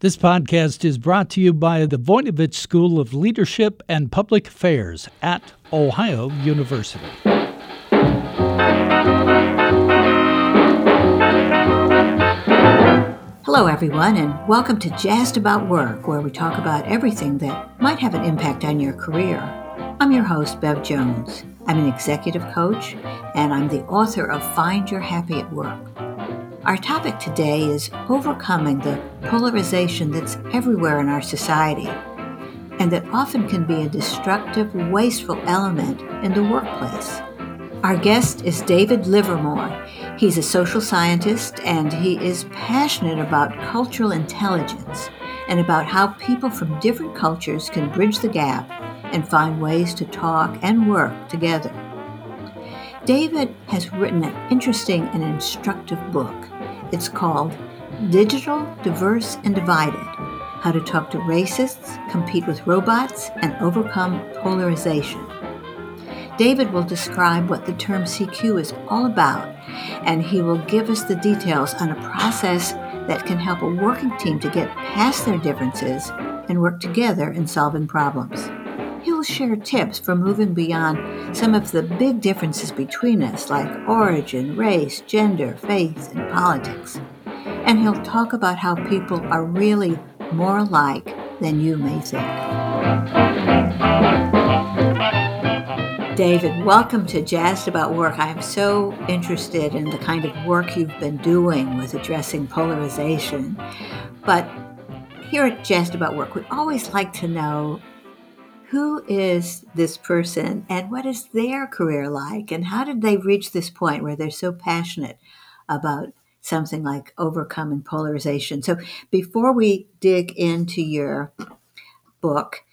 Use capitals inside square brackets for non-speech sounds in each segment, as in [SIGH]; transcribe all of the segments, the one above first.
This podcast is brought to you by the Voinovich School of Leadership and Public Affairs at Ohio University. Hello, everyone, and welcome to Jazzed About Work, where we talk about everything that might have an impact on your career. I'm your host, Bev Jones. I'm an executive coach, and I'm the author of Find Your Happy at Work. Our topic today is overcoming the polarization that's everywhere in our society and that often can be a destructive, wasteful element in the workplace. Our guest is David Livermore. He's a social scientist and he is passionate about cultural intelligence and about how people from different cultures can bridge the gap and find ways to talk and work together. David has written an interesting and instructive book. It's called Digital, Diverse, and Divided How to Talk to Racists, Compete with Robots, and Overcome Polarization. David will describe what the term CQ is all about, and he will give us the details on a process that can help a working team to get past their differences and work together in solving problems. He'll share tips for moving beyond some of the big differences between us, like origin, race, gender, faith, and politics. And he'll talk about how people are really more alike than you may think. David, welcome to Jazzed About Work. I am so interested in the kind of work you've been doing with addressing polarization. But here at Jazzed About Work, we always like to know who is this person and what is their career like? And how did they reach this point where they're so passionate about something like overcoming polarization? So before we dig into your book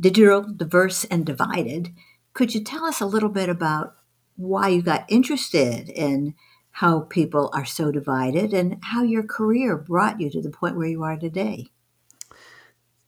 digital diverse and divided could you tell us a little bit about why you got interested in how people are so divided and how your career brought you to the point where you are today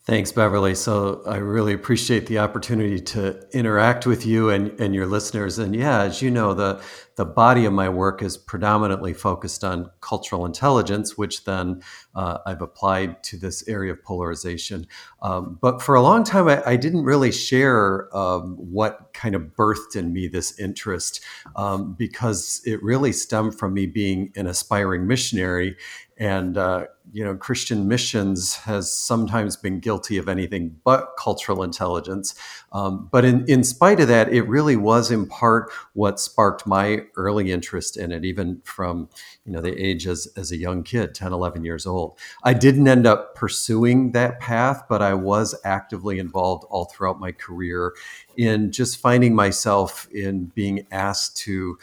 Thanks, Beverly. So I really appreciate the opportunity to interact with you and, and your listeners. And yeah, as you know, the, the body of my work is predominantly focused on cultural intelligence, which then uh, I've applied to this area of polarization. Um, but for a long time, I, I didn't really share um, what kind of birthed in me this interest um, because it really stemmed from me being an aspiring missionary and uh, you know christian missions has sometimes been guilty of anything but cultural intelligence um, but in, in spite of that it really was in part what sparked my early interest in it even from you know the age as, as a young kid 10 11 years old i didn't end up pursuing that path but i was actively involved all throughout my career in just finding myself in being asked to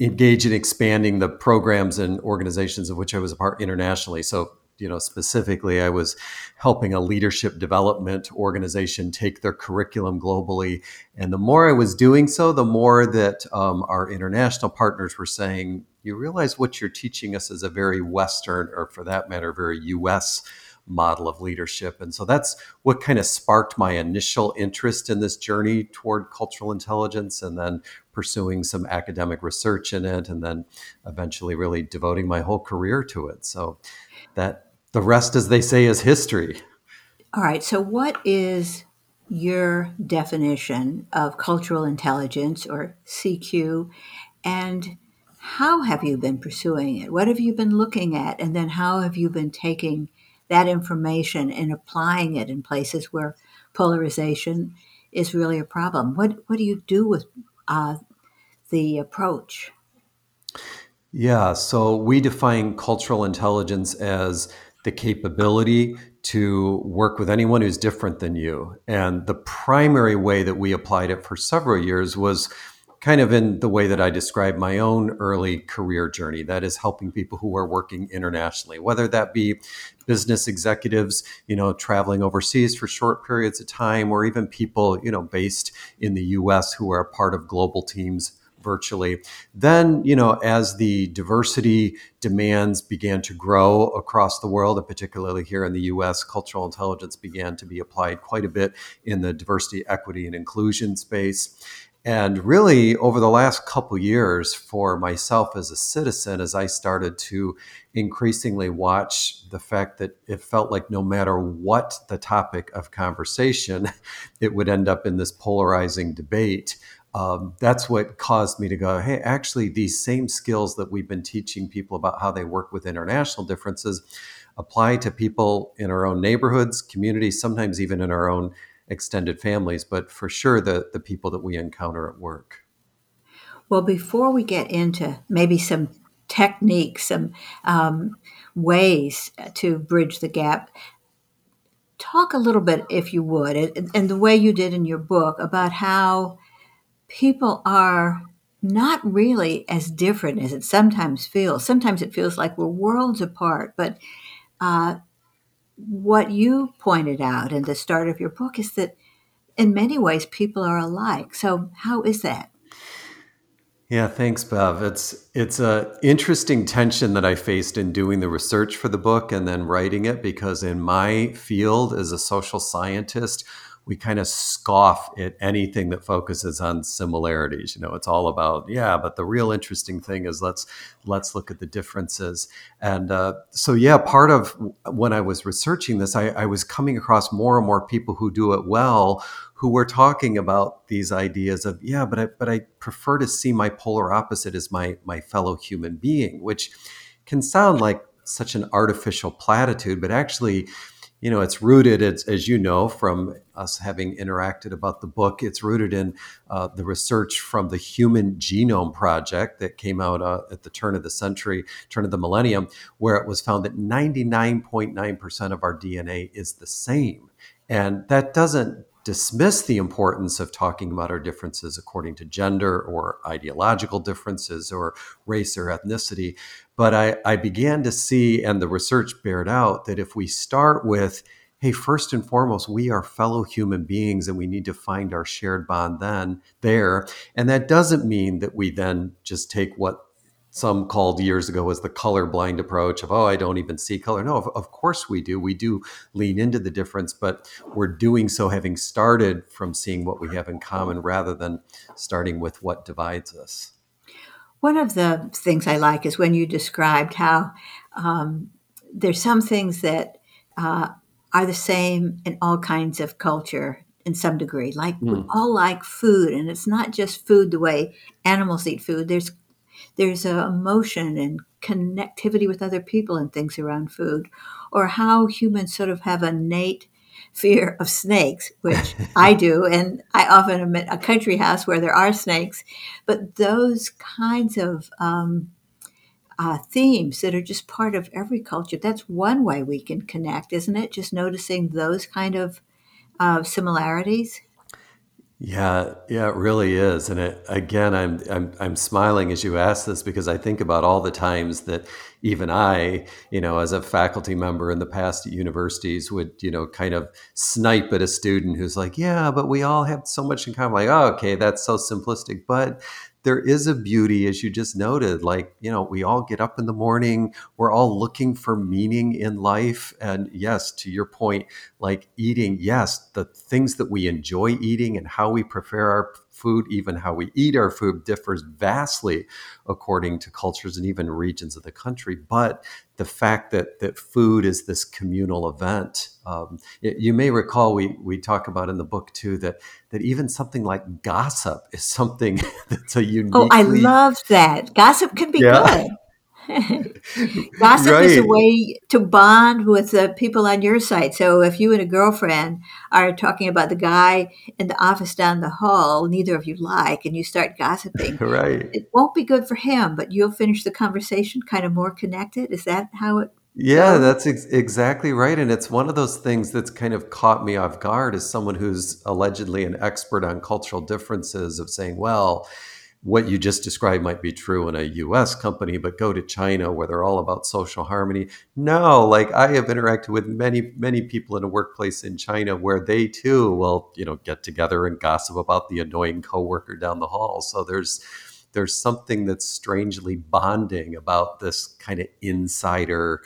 engage in expanding the programs and organizations of which I was a part internationally. So, you know, specifically, I was helping a leadership development organization take their curriculum globally. And the more I was doing so, the more that um, our international partners were saying, you realize what you're teaching us is a very Western, or for that matter, very US model of leadership. And so that's what kind of sparked my initial interest in this journey toward cultural intelligence and then pursuing some academic research in it and then eventually really devoting my whole career to it. So that the rest, as they say, is history. All right. So, what is your definition of cultural intelligence or CQ? And how have you been pursuing it? What have you been looking at? And then how have you been taking that information and applying it in places where polarization is really a problem? What, what do you do with uh, the approach? Yeah, so we define cultural intelligence as the capability to work with anyone who's different than you. And the primary way that we applied it for several years was kind of in the way that I describe my own early career journey. That is helping people who are working internationally, whether that be business executives, you know, traveling overseas for short periods of time, or even people, you know, based in the US who are part of global teams virtually. Then, you know, as the diversity demands began to grow across the world, and particularly here in the US, cultural intelligence began to be applied quite a bit in the diversity, equity, and inclusion space. And really, over the last couple years, for myself as a citizen, as I started to increasingly watch the fact that it felt like no matter what the topic of conversation, [LAUGHS] it would end up in this polarizing debate. Um, that's what caused me to go, hey, actually, these same skills that we've been teaching people about how they work with international differences apply to people in our own neighborhoods, communities, sometimes even in our own extended families, but for sure the, the people that we encounter at work. Well, before we get into maybe some techniques, some um, ways to bridge the gap, talk a little bit, if you would, and the way you did in your book about how people are not really as different as it sometimes feels. Sometimes it feels like we're worlds apart, but uh, what you pointed out in the start of your book is that in many ways people are alike. So how is that? Yeah, thanks, Bev. It's it's a interesting tension that I faced in doing the research for the book and then writing it because in my field as a social scientist, we kind of scoff at anything that focuses on similarities. You know, it's all about yeah, but the real interesting thing is let's let's look at the differences. And uh, so yeah, part of when I was researching this, I, I was coming across more and more people who do it well, who were talking about these ideas of yeah, but I, but I prefer to see my polar opposite as my my fellow human being, which can sound like such an artificial platitude, but actually you know, it's rooted, as, as you know, from us having interacted about the book, it's rooted in uh, the research from the Human Genome Project that came out uh, at the turn of the century, turn of the millennium, where it was found that 99.9% of our DNA is the same. And that doesn't dismiss the importance of talking about our differences according to gender or ideological differences or race or ethnicity. But I, I began to see, and the research bared out, that if we start with, hey, first and foremost, we are fellow human beings and we need to find our shared bond then there. And that doesn't mean that we then just take what some called years ago as the colorblind approach of oh i don't even see color. No of, of, course we do. We do lean into the difference but we're doing so having started from seeing what we have in common rather than starting with what divides us one of the things i like is when you described how um, there's some things that uh, are the same in all kinds of culture in some degree like mm. we hmm. all like food and it's not just food the way animals eat food there's there's a emotion and connectivity with other people and things around food, or how humans sort of have innate fear of snakes, which [LAUGHS] I do, and I often am at a country house where there are snakes. But those kinds of um, uh, themes that are just part of every culture, that's one way we can connect, isn't it? Just noticing those kind of uh, similarities. Yeah, yeah, it really is. And it, again, I'm, I'm I'm smiling as you ask this because I think about all the times that even I, you know, as a faculty member in the past at universities, would you know kind of snipe at a student who's like, "Yeah, but we all have so much in common." Like, oh, okay, that's so simplistic. But there is a beauty, as you just noted. Like, you know, we all get up in the morning, we're all looking for meaning in life. And yes, to your point, like eating, yes, the things that we enjoy eating and how we prepare our food, even how we eat our food, differs vastly according to cultures and even regions of the country. But the fact that that food is this communal event, um, it, you may recall we we talk about in the book too that that even something like gossip is something [LAUGHS] that's a unique. Oh, I love that. Gossip can be yeah. good. [LAUGHS] Gossip right. is a way to bond with the people on your side. So if you and a girlfriend are talking about the guy in the office down the hall, neither of you like, and you start gossiping, [LAUGHS] right? It won't be good for him, but you'll finish the conversation kind of more connected. Is that how it? Yeah, goes? that's ex- exactly right, and it's one of those things that's kind of caught me off guard as someone who's allegedly an expert on cultural differences of saying, well what you just described might be true in a US company, but go to China where they're all about social harmony. No, like I have interacted with many, many people in a workplace in China where they too will, you know, get together and gossip about the annoying coworker down the hall. So there's there's something that's strangely bonding about this kind of insider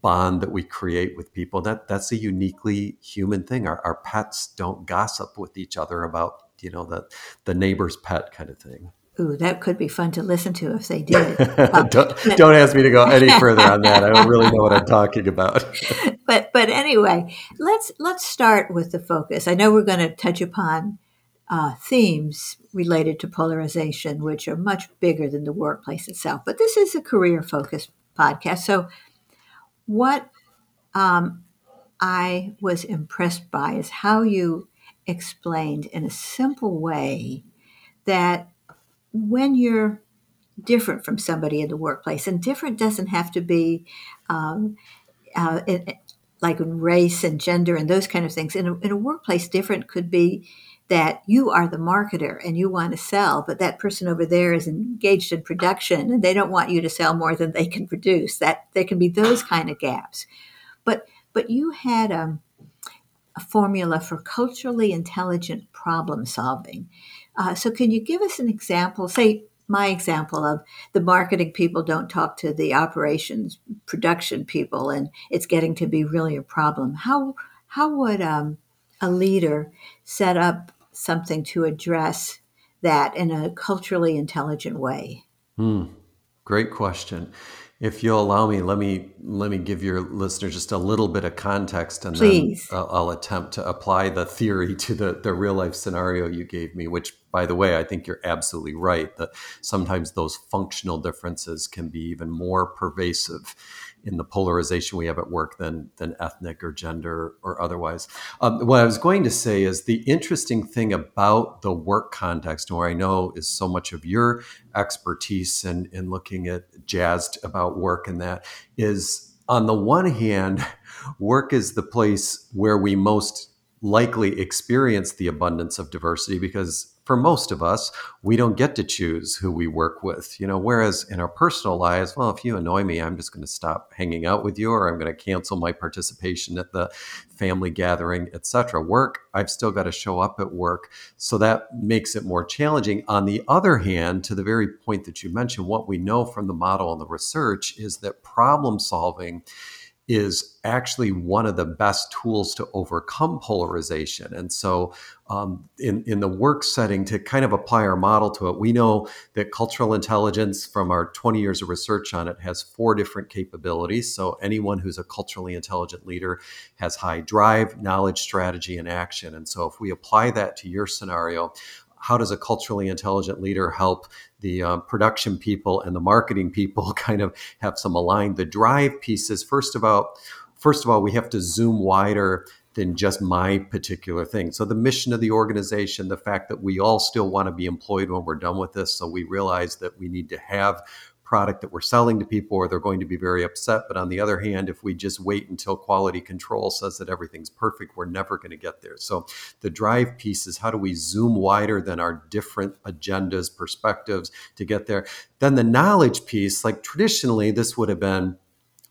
bond that we create with people. That that's a uniquely human thing. Our, our pets don't gossip with each other about you know, the the neighbor's pet kind of thing. Ooh, that could be fun to listen to if they did. [LAUGHS] don't, don't ask me to go any [LAUGHS] further on that. I don't really know what I'm talking about. [LAUGHS] but but anyway, let's let's start with the focus. I know we're going to touch upon uh, themes related to polarization, which are much bigger than the workplace itself. But this is a career focused podcast. So, what um, I was impressed by is how you explained in a simple way that when you're different from somebody in the workplace, and different doesn't have to be um, uh, like race and gender and those kind of things. In a, in a workplace, different could be that you are the marketer and you want to sell, but that person over there is engaged in production and they don't want you to sell more than they can produce. That there can be those kind of gaps. But but you had a, um, a formula for culturally intelligent problem solving. Uh, so can you give us an example? Say my example of the marketing people don't talk to the operations production people, and it's getting to be really a problem. How how would um, a leader set up something to address that in a culturally intelligent way? Hmm. Great question. If you'll allow me, let me let me give your listeners just a little bit of context, and Please. then I'll, I'll attempt to apply the theory [LAUGHS] to the the real life scenario you gave me. Which, by the way, I think you're absolutely right that sometimes those functional differences can be even more pervasive in the polarization we have at work than than ethnic or gender or otherwise. Um, what I was going to say is the interesting thing about the work context, where I know is so much of your expertise in, in looking at jazzed about work and that is on the one hand, [LAUGHS] work is the place where we most likely experience the abundance of diversity because for most of us, we don't get to choose who we work with. You know, whereas in our personal lives, well, if you annoy me, I'm just going to stop hanging out with you, or I'm going to cancel my participation at the family gathering, etc. Work, I've still got to show up at work, so that makes it more challenging. On the other hand, to the very point that you mentioned, what we know from the model and the research is that problem solving is actually one of the best tools to overcome polarization. And so, um, in, in the work setting, to kind of apply our model to it, we know that cultural intelligence, from our 20 years of research on it, has four different capabilities. So, anyone who's a culturally intelligent leader has high drive, knowledge, strategy, and action. And so, if we apply that to your scenario, how does a culturally intelligent leader help the um, production people and the marketing people [LAUGHS] kind of have some aligned the drive pieces? First of all first of all we have to zoom wider than just my particular thing. So the mission of the organization the fact that we all still want to be employed when we're done with this so we realize that we need to have product that we're selling to people or they're going to be very upset. But on the other hand, if we just wait until quality control says that everything's perfect, we're never going to get there. So the drive piece is how do we zoom wider than our different agendas, perspectives to get there? Then the knowledge piece, like traditionally, this would have been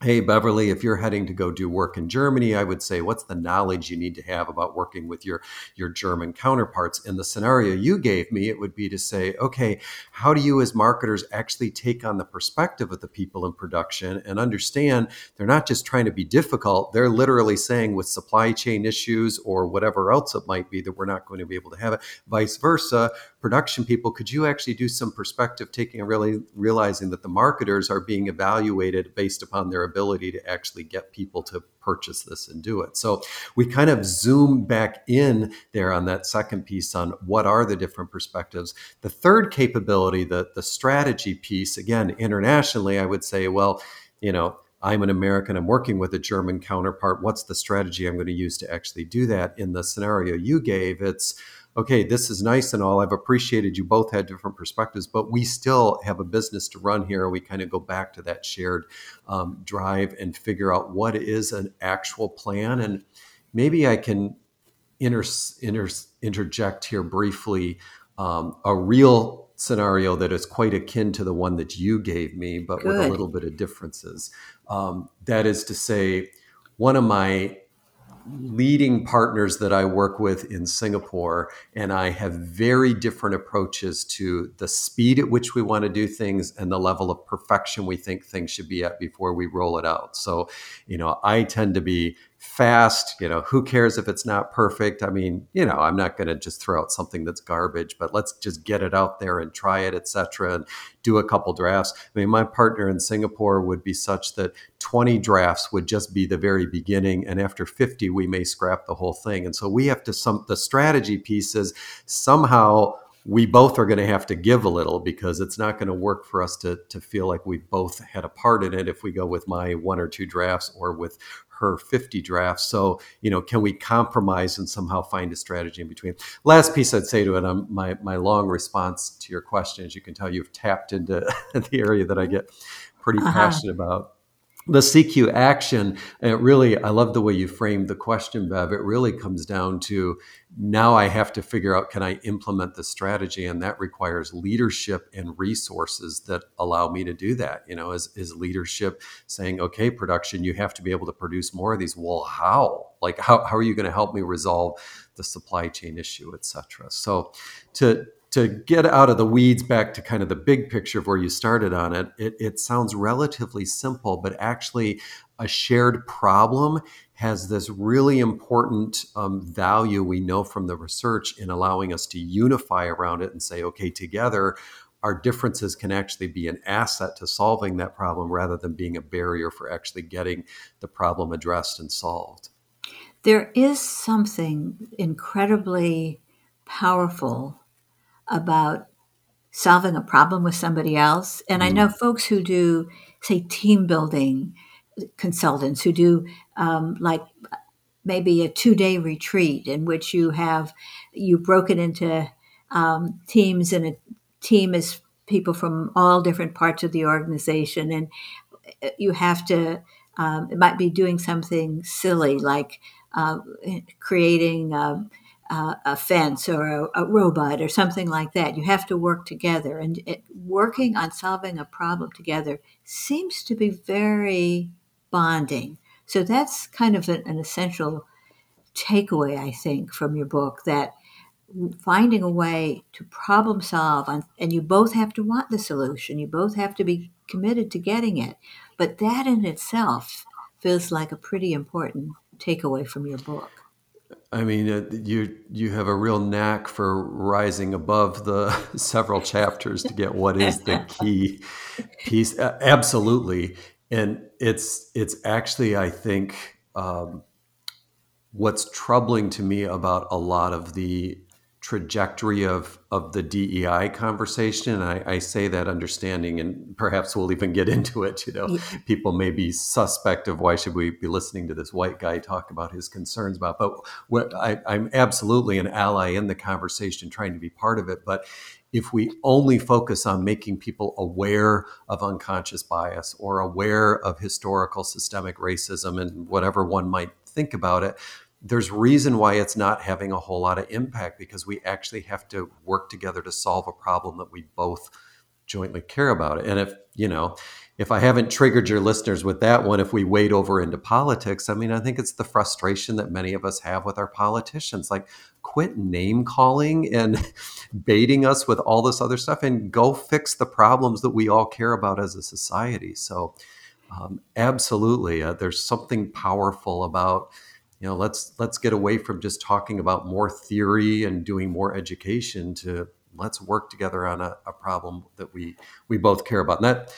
hey beverly if you're heading to go do work in germany i would say what's the knowledge you need to have about working with your your german counterparts? In the scenario you gave me it would be to say okay how do you as marketers actually take on the perspective of the people in production and understand they're not just trying to be difficult they're literally saying with supply chain issues or whatever else it might be that we're not going to be able to have it vice versa production people could you actually do some perspective taking and really realizing that the marketers are being evaluated based upon their ability to actually get people to purchase this and do it. So we kind of zoom back in there on that second piece on what are the different perspectives. The third capability, the, the strategy piece, again, internationally, I would say, well, you know, I'm an American, I'm working with a German counterpart. What's the strategy I'm going to use to actually do that? In the scenario you gave, it's okay, this is nice and all. I've appreciated you both had different perspectives, but we still have a business to run here. We kind of go back to that shared um, drive and figure out what is an actual plan. And maybe I can inter- inter- interject here briefly um, a real scenario that is quite akin to the one that you gave me, but Good. with a little bit of differences. Um, that is to say, one of my leading partners that I work with in Singapore, and I have very different approaches to the speed at which we want to do things and the level of perfection we think things should be at before we roll it out. So, you know, I tend to be fast. You know, who cares if it's not perfect? I mean, you know, I'm not going to just throw out something that's garbage, but let's just get it out there and try it, etc., and do a couple drafts. I mean, my partner in Singapore would be such that 20 drafts would just be the very beginning, and after 50, we may scrap the whole thing. And so we have to some the strategy pieces somehow we both are going to have to give a little because it's not going to work for us to, to feel like we both had a part in it if we go with my one or two drafts or with her 50 drafts. So, you know, can we compromise and somehow find a strategy in between? Last piece I'd say to it, um, my, my long response to your question, as you can tell, you've tapped into [LAUGHS] the area that I get pretty uh-huh. passionate about the CQ action, it really, I love the way you framed the question, Bev. It really comes down to now I have to figure out can I implement the strategy? And that requires leadership and resources that allow me to do that. You know, is, is leadership saying, okay, production, you have to be able to produce more of these. Well, how? Like, how, how are you going to help me resolve the supply chain issue, et cetera? So to, to get out of the weeds back to kind of the big picture of where you started on it, it, it sounds relatively simple, but actually a shared problem has this really important um, value we know from the research in allowing us to unify around it and say, okay, together, our differences can actually be an asset to solving that problem rather than being a barrier for actually getting the problem addressed and solved. There is something incredibly powerful about solving a problem with somebody else. And mm. I know folks who do, say, team building consultants who do um, like maybe a two day retreat in which you have you broken into um, teams and a team is people from all different parts of the organization and uh, you have to um, it might be doing something silly like uh, creating um, uh, a fence or a, a, robot or something like that. You have to work together, and it, working on solving a problem together seems to be very bonding. So that's kind of an, an essential takeaway, I think, from your book that finding a way to problem solve, on, and you both have to want the solution. You both have to be committed to getting it. But that in itself feels like a pretty important takeaway from your book. I mean, uh, you you have a real knack for rising above the [LAUGHS] several chapters to get what is the [LAUGHS] key piece. Uh, absolutely, and it's it's actually I think um, what's troubling to me about a lot of the trajectory of of the DEI conversation. I, I, say that understanding, and perhaps we'll even get into it. You know, yeah. people may be suspect of why should we be listening to this white guy talk about his concerns about. But what, I, I'm absolutely an ally in the conversation, trying to be part of it. But if we only focus on making people aware of unconscious bias or aware of historical systemic racism and whatever one might think about it there's reason why it's not having a whole lot of impact because we actually have to work together to solve a problem that we both jointly care about. And if you know if i haven't triggered your listeners with that one if we wade over into politics i mean i think it's the frustration that many of us have with our politicians. Like quit name calling and [LAUGHS] baiting us with all this other stuff and go fix the problems that we all care about as a society. So um, absolutely uh, there's something powerful about you know let's let's get away from just talking about more theory and doing more education to let's work together on a, a problem that we we both care about. And that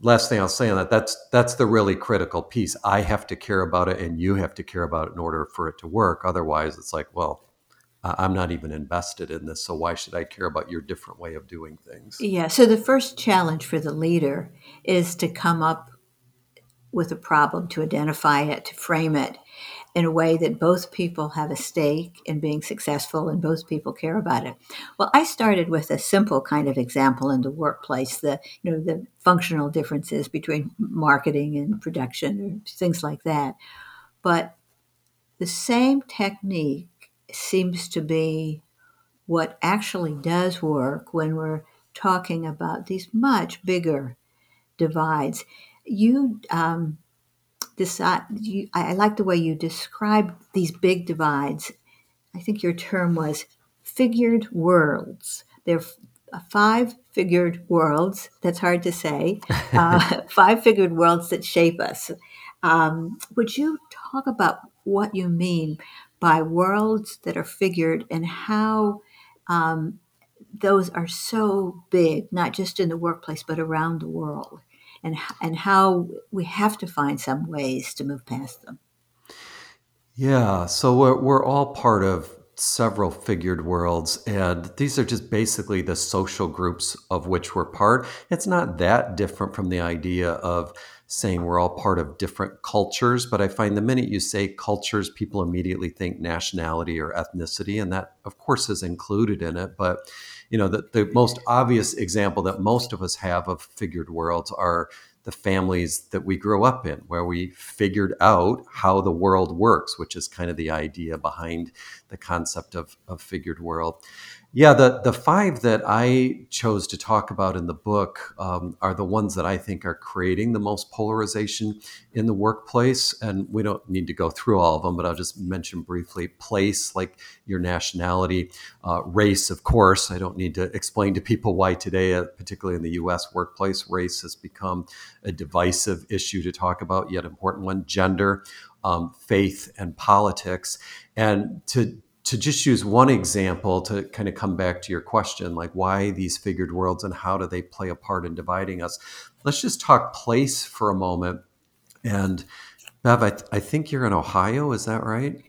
last thing i'll say on that that's that's the really critical piece. I have to care about it and you have to care about it in order for it to work. Otherwise it's like well i'm not even invested in this so why should i care about your different way of doing things? Yeah so the first challenge for the leader is to come up with a problem to identify it to frame it in a way that both people have a stake in being successful and both people care about it. Well, I started with a simple kind of example in the workplace, the you know the functional differences between marketing and production or things like that. But the same technique seems to be what actually does work when we're talking about these much bigger divides. You um, decide. You, I, I like the way you describe these big divides. I think your term was figured worlds. They're uh, five figured worlds. That's hard to say. [LAUGHS] Uh, five figured worlds that shape us. Um, would you talk about what you mean by worlds that are figured and how um, those are so big, not just in the workplace, but around the world, and, and how we have to find some ways to move past them. Yeah, so we're, we're all part of several figured worlds, and these are just basically the social groups of which we're part. It's not that different from the idea of saying we're all part of different cultures, but I find the minute you say cultures, people immediately think nationality or ethnicity, and that, of course, is included in it. But you know, the, the most obvious example that most of us have of figured worlds are the families that we grew up in, where we figured out how the world works, which is kind of the idea behind the concept of, of figured world. Yeah, the, the five that I chose to talk about in the book um, are the ones that I think are creating the most polarization in the workplace. And we don't need to go through all of them, but I'll just mention briefly place, like your nationality, uh, race, of course. I don't need to explain to people why today, uh, particularly in the US workplace, race has become a divisive issue to talk about, yet important one, gender, um, faith, and politics. And to to just use one example to kind of come back to your question, like why these figured worlds and how do they play a part in dividing us? Let's just talk place for a moment. And Bev, I, th- I think you're in Ohio, is that right?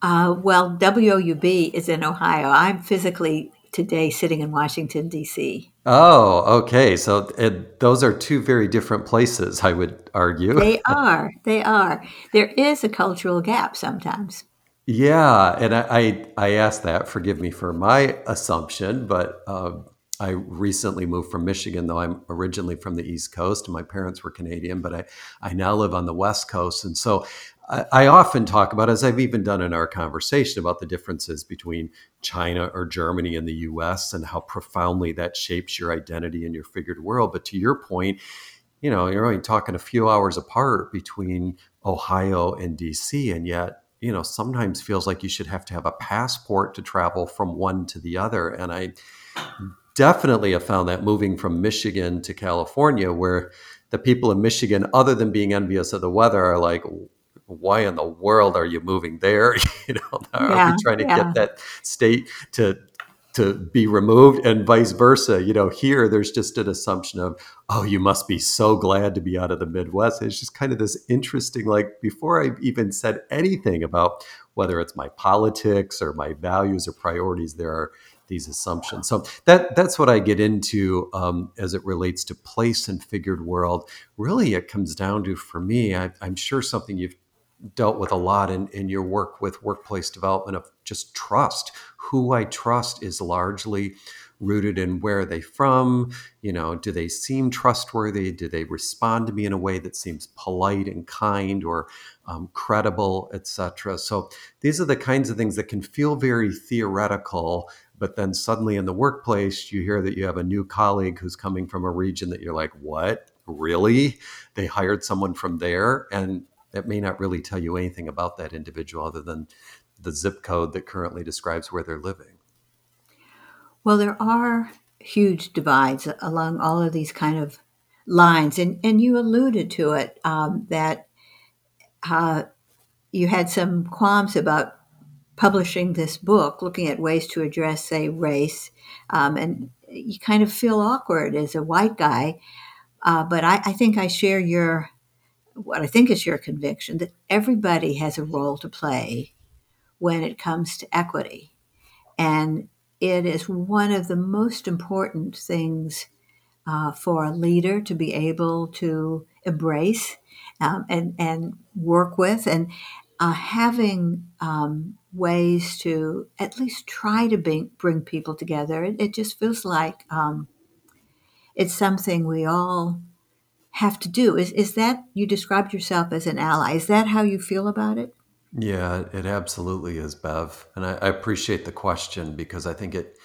Uh, well, WOUB is in Ohio. I'm physically today sitting in Washington, D.C. Oh, okay. So it, those are two very different places, I would argue. They [LAUGHS] are. They are. There is a cultural gap sometimes. Yeah, and I, I, I asked that. Forgive me for my assumption, but uh, I recently moved from Michigan, though I'm originally from the East Coast, and my parents were Canadian, but I I now live on the West Coast, and so I, I often talk about, as I've even done in our conversation, about the differences between China or Germany and the U.S. and how profoundly that shapes your identity and your figured world. But to your point, you know, you're only talking a few hours apart between Ohio and DC, and yet you know sometimes feels like you should have to have a passport to travel from one to the other and i definitely have found that moving from michigan to california where the people in michigan other than being envious of the weather are like why in the world are you moving there [LAUGHS] you know are yeah, we trying to yeah. get that state to to be removed and vice versa. You know here there's just an assumption of oh you must be so glad to be out of the midwest. It's just kind of this interesting like before i even said anything about whether it's my politics or my values or priorities there are these assumptions. So that that's what i get into um, as it relates to place and figured world. Really it comes down to for me I, i'm sure something you've dealt with a lot in, in your work with workplace development of just trust. Who I trust is largely rooted in where are they from you know do they seem trustworthy? Do they respond to me in a way that seems polite and kind or um, credible etc so these are the kinds of things that can feel very theoretical but then suddenly in the workplace you hear that you have a new colleague who's coming from a region that you're like what? Really? They hired someone from there? And it may not really tell you anything about that individual other than the zip code that currently describes where they're living. Well, there are huge divides along all of these kind of lines, and, and you alluded to it um, that uh, you had some qualms about publishing this book, looking at ways to address, say, race, um, and you kind of feel awkward as a white guy. Uh, but I, I think I share your what I think is your conviction that everybody has a role to play when it comes to equity. And it is one of the most important things uh, for a leader to be able to embrace um, and, and work with, and uh, having um, ways to at least try to bring, bring people together. It, it just feels like um, it's something we all have to do. Is is that you described yourself as an ally? Is that how you feel about it? Yeah, it absolutely is, Bev. And I, I appreciate the question because I think it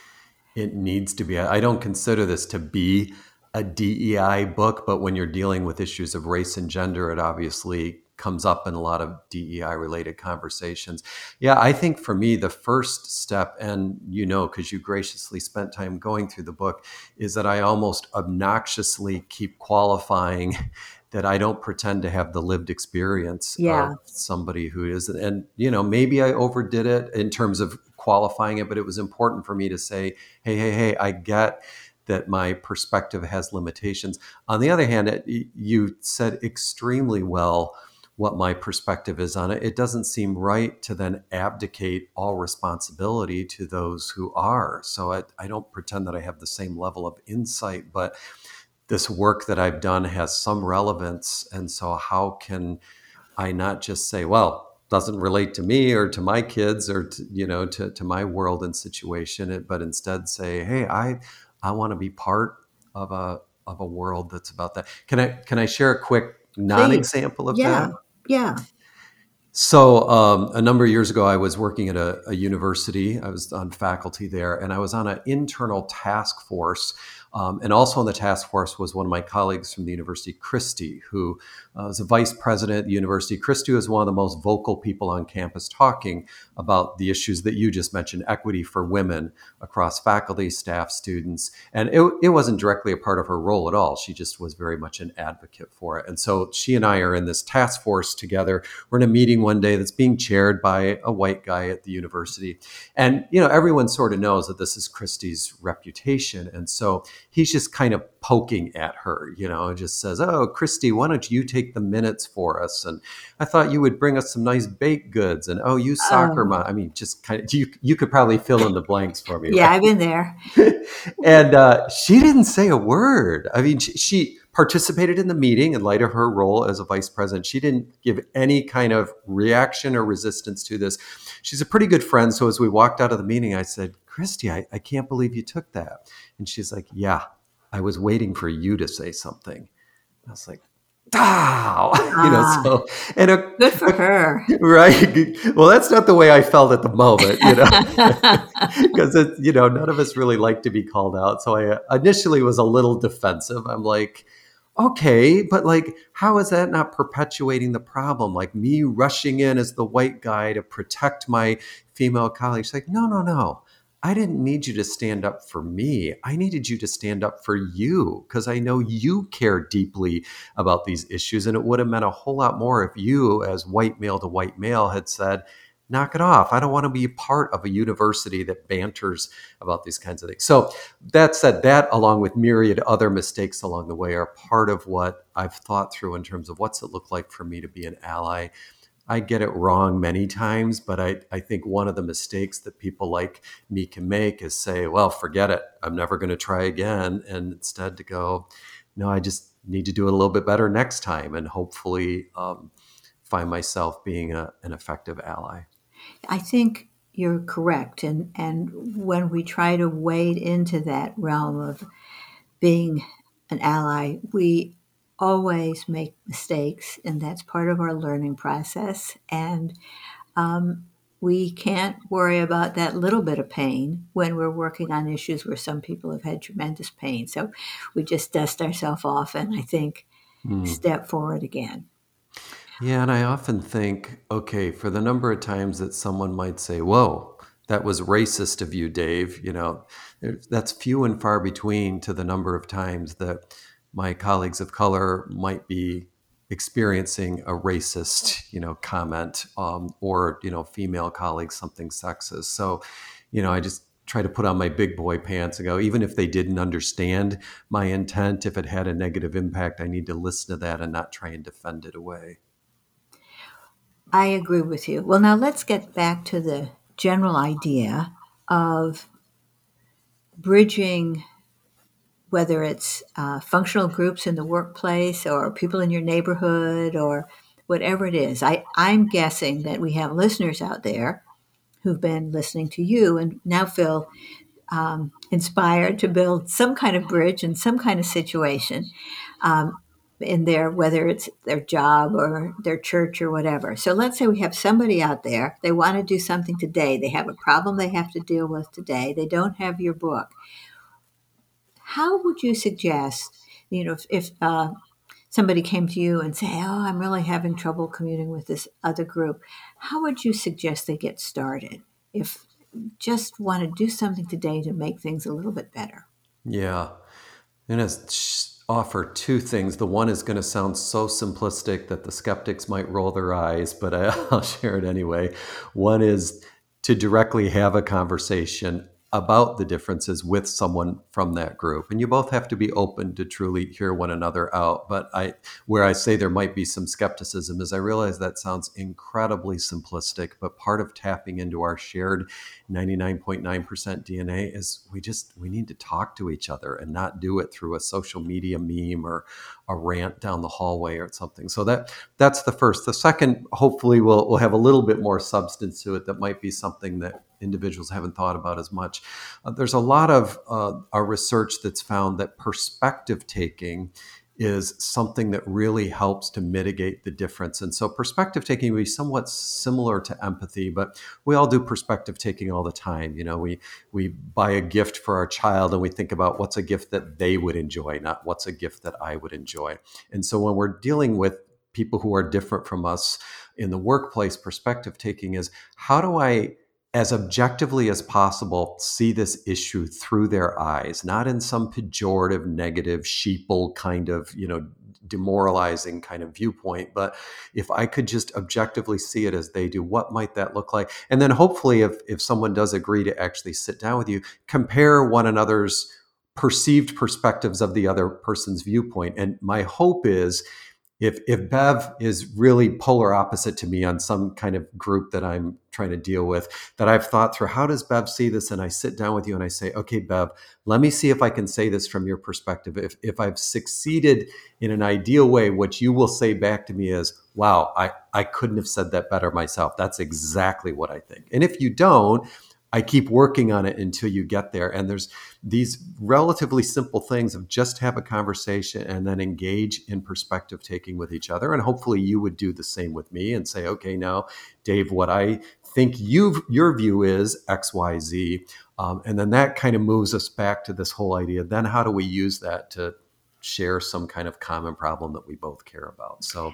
it needs to be. I don't consider this to be a DEI book, but when you're dealing with issues of race and gender, it obviously comes up in a lot of DEI related conversations. Yeah, I think for me, the first step, and you know, because you graciously spent time going through the book, is that I almost obnoxiously keep qualifying [LAUGHS] that I don't pretend to have the lived experience Yeah. of somebody who is. And, you know, maybe I overdid it in terms of qualifying it, but it was important for me to say, hey, hey, hey, I get that my perspective has limitations. On the other hand, it, you said extremely well what my perspective is on it. It doesn't seem right to then abdicate all responsibility to those who are. So I, I don't pretend that I have the same level of insight, but this work that I've done has some relevance. And so, how can I not just say, well, doesn't relate to me or to my kids or to, you know to, to my world and situation, but instead say, hey, I I want to be part of a of a world that's about that. Can I can I share a quick non-example of yeah. that? Yeah. So, um, a number of years ago, I was working at a, a, university. I was on faculty there, and I was on an internal task force um, and also on the task force was one of my colleagues from the University, Christie, who uh, was a vice president at the university. Christie, was one of the most vocal people on campus talking about the issues that you just mentioned equity for women across faculty, staff, students. And it, it wasn't directly a part of her role at all. She just was very much an advocate for it. And so she and I are in this task force together. We're in a meeting one day that's being chaired by a white guy at the university. And, you know, everyone sort of knows that this is Christie's reputation. And so he's just kind of poking at her, you know, and just says, Oh, Christy, why don't you take the minutes for us? And I thought you would bring us some nice baked goods. And oh, you soccer Oh. mom. I mean, just kind of, you, you could probably fill in the blanks for me. Yeah, right? I've been there. [LAUGHS] and uh, she didn't say a word. I mean, she, she participated in the meeting in light of her role as a vice president. She didn't give any kind of reaction or resistance to this. She's a pretty good friend. So as we walked out of the meeting, I said, Christy, I, I can't believe you took that. And she's like, Yeah, I was waiting for you to say something. I was like, Wow, [LAUGHS] you know. Ah. So, and a, Good for her. [LAUGHS] right. Well, that's not the way I felt at the moment, you know, [LAUGHS] because it, you know, none of us really like to be called out. So I uh, initially was a little defensive. I'm like, okay, but like, how is that not perpetuating the problem? Like me rushing in as the white guy to protect my female colleagues. Like, no, no, no. I didn't need you to stand up for me. I needed you to stand up for you because I know you care deeply about these issues. And it would have meant a whole lot more if you, as white male to white male, had said, knock it off. I don't want to be part of a university that banters about these kinds of things. So, that said, that along with myriad other mistakes along the way are part of what I've thought through in terms of what's it look like for me to be an ally. I get it wrong many times, but I, I think one of the mistakes that people like me can make is say, well, forget it. I'm never going to try again. And instead to go, no, I just need to do it a little bit better next time and hopefully um, find myself being a, an effective ally. I think you're correct. And, and when we try to wade into that realm of being an ally, we always make mistakes, and that's part of our learning process. And um, we can't worry about that little bit of pain when we're working on issues where some people have had tremendous pain. So we just dust ourselves off and I think Hmm. step forward again. Yeah, and I often think, okay, for the number of times that someone might say, "Whoa, that was racist of you, Dave," you know, that's few and far between to the number of times that my colleagues of color might be experiencing a racist, you know, comment, um, or you know, female colleagues something sexist. So, you know, I just try to put on my big boy pants and go, even if they didn't understand my intent, if it had a negative impact, I need to listen to that and not try and defend it away. I agree with you. Well, now let's get back to the general idea of bridging whether it's uh, functional groups in the workplace or people in your neighborhood or whatever it is. I, I'm guessing that we have listeners out there who've been listening to you and now feel um, inspired to build some kind of bridge in some kind of situation um, in there, whether it's their job or their church or whatever. So let's say we have somebody out there they want to do something today. They have a problem they have to deal with today. They don't have your book. How would you suggest, you know, if, if uh, somebody came to you and say, "Oh, I'm really having trouble commuting with this other group," how would you suggest they get started? If just want to do something today to make things a little bit better. Yeah. And it's, offer two things. The one is going to sound so simplistic that the skeptics might roll their eyes, but [LAUGHS] I'll share it anyway. One is to directly have a conversation about the differences with someone from that group. And you both have to be open to truly hear one another out. But i where i say there might be some skepticism is i realize that sounds incredibly simplistic but part of tapping into our shared 99.9% dna is we just we need to talk to each other and not do it through a social media meme or a rant down the hallway or something so that that's the first the second hopefully will will have a little bit more substance to it that might be something that individuals haven't thought about as much. Uh, there's a lot of uh, our research that's found that perspective taking is something that really helps to mitigate the difference. And so perspective taking would be somewhat similar to empathy, but we all do perspective taking all the time. You know, we we buy a gift for our child and we think about what's a gift that they would enjoy, not what's a gift that I would enjoy. And so when we're dealing with people who are different from us in the workplace, perspective taking is how do I as objectively as possible see this issue through their eyes not in some pejorative negative sheeple kind of you know demoralizing kind of viewpoint but if i could just objectively see it as they do what might that look like? And then hopefully if if someone does agree to actually sit down with you compare one another's perceived perspectives of the other person's viewpoint. And my hope is if if Bev is really polar opposite to me on some kind of group that I'm trying to deal with, that I've thought through, how does Bev see this? And I sit down with you and I say, okay, Bev, let me see if I can say this from your perspective. If if I've succeeded in an ideal way, what you will say back to me is, wow, I, I couldn't have said that better myself. That's exactly what I think. And if you don't, I keep working on it until you get there. And there's these relatively simple things of just have a conversation and then engage in perspective taking with each other. And hopefully you would do the same with me and say, okay, now, Dave, what I think you your view is X, Y, Z. Um, and then that kind of moves us back to this whole idea. Then how do we use that to share some kind of common problem that we both care about? So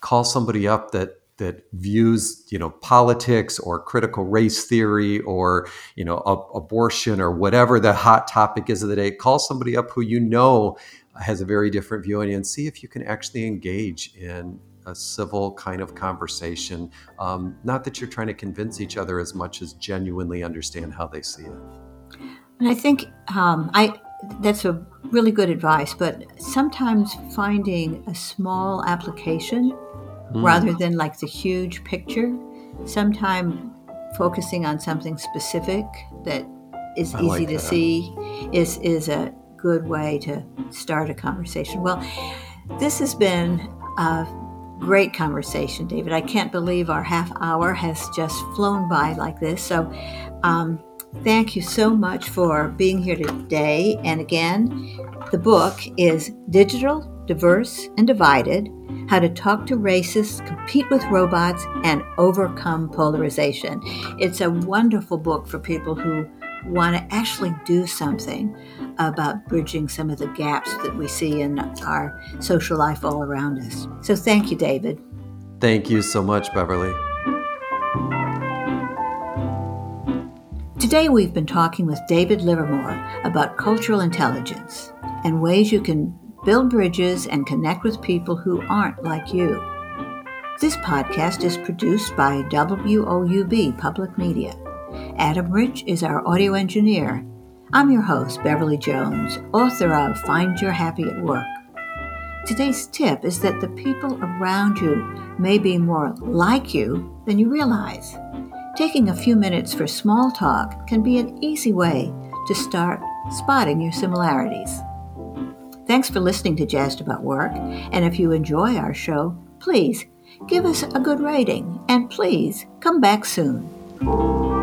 call somebody up that that views you know politics or critical race theory or you know abortion or whatever the hot topic is of the day call somebody up who you know has a very different view on you and see if you can actually engage in a civil kind of conversation. Um, not that you're trying to convince each other as much as genuinely understand how they see it. And i think um, i that's a really good advice but sometimes finding a small application mm. rather than like the huge picture. Sometimes focusing on something specific that is I easy like to that. see is is a good way to start a conversation. Well, this has been a great conversation, David. I can't believe our half hour has just flown by like this. So, um, thank you so much for being here today. And again, the book is Digital diverse, and divided, how to talk to racists, compete with robots, and overcome polarization. It's a wonderful book for people who want to actually do something about bridging some of the gaps that we see in our social life all around us. So thank you, David. Thank you so much, Beverly. Today, we've been talking with David Livermore about cultural intelligence and ways you can build bridges, and connect with people who aren't like you. This podcast is produced by WOUB Public Media. Adam Rich is our audio engineer. I'm your host, Beverly Jones, author of Find Your Happy at Work. Today's tip is that the people around you may be more like you than you realize. Taking a few minutes for small talk can be an easy way to start spotting your similarities. Thanks for listening to Jazzed About Work, and if you enjoy our show, please give us a good rating and please come back soon.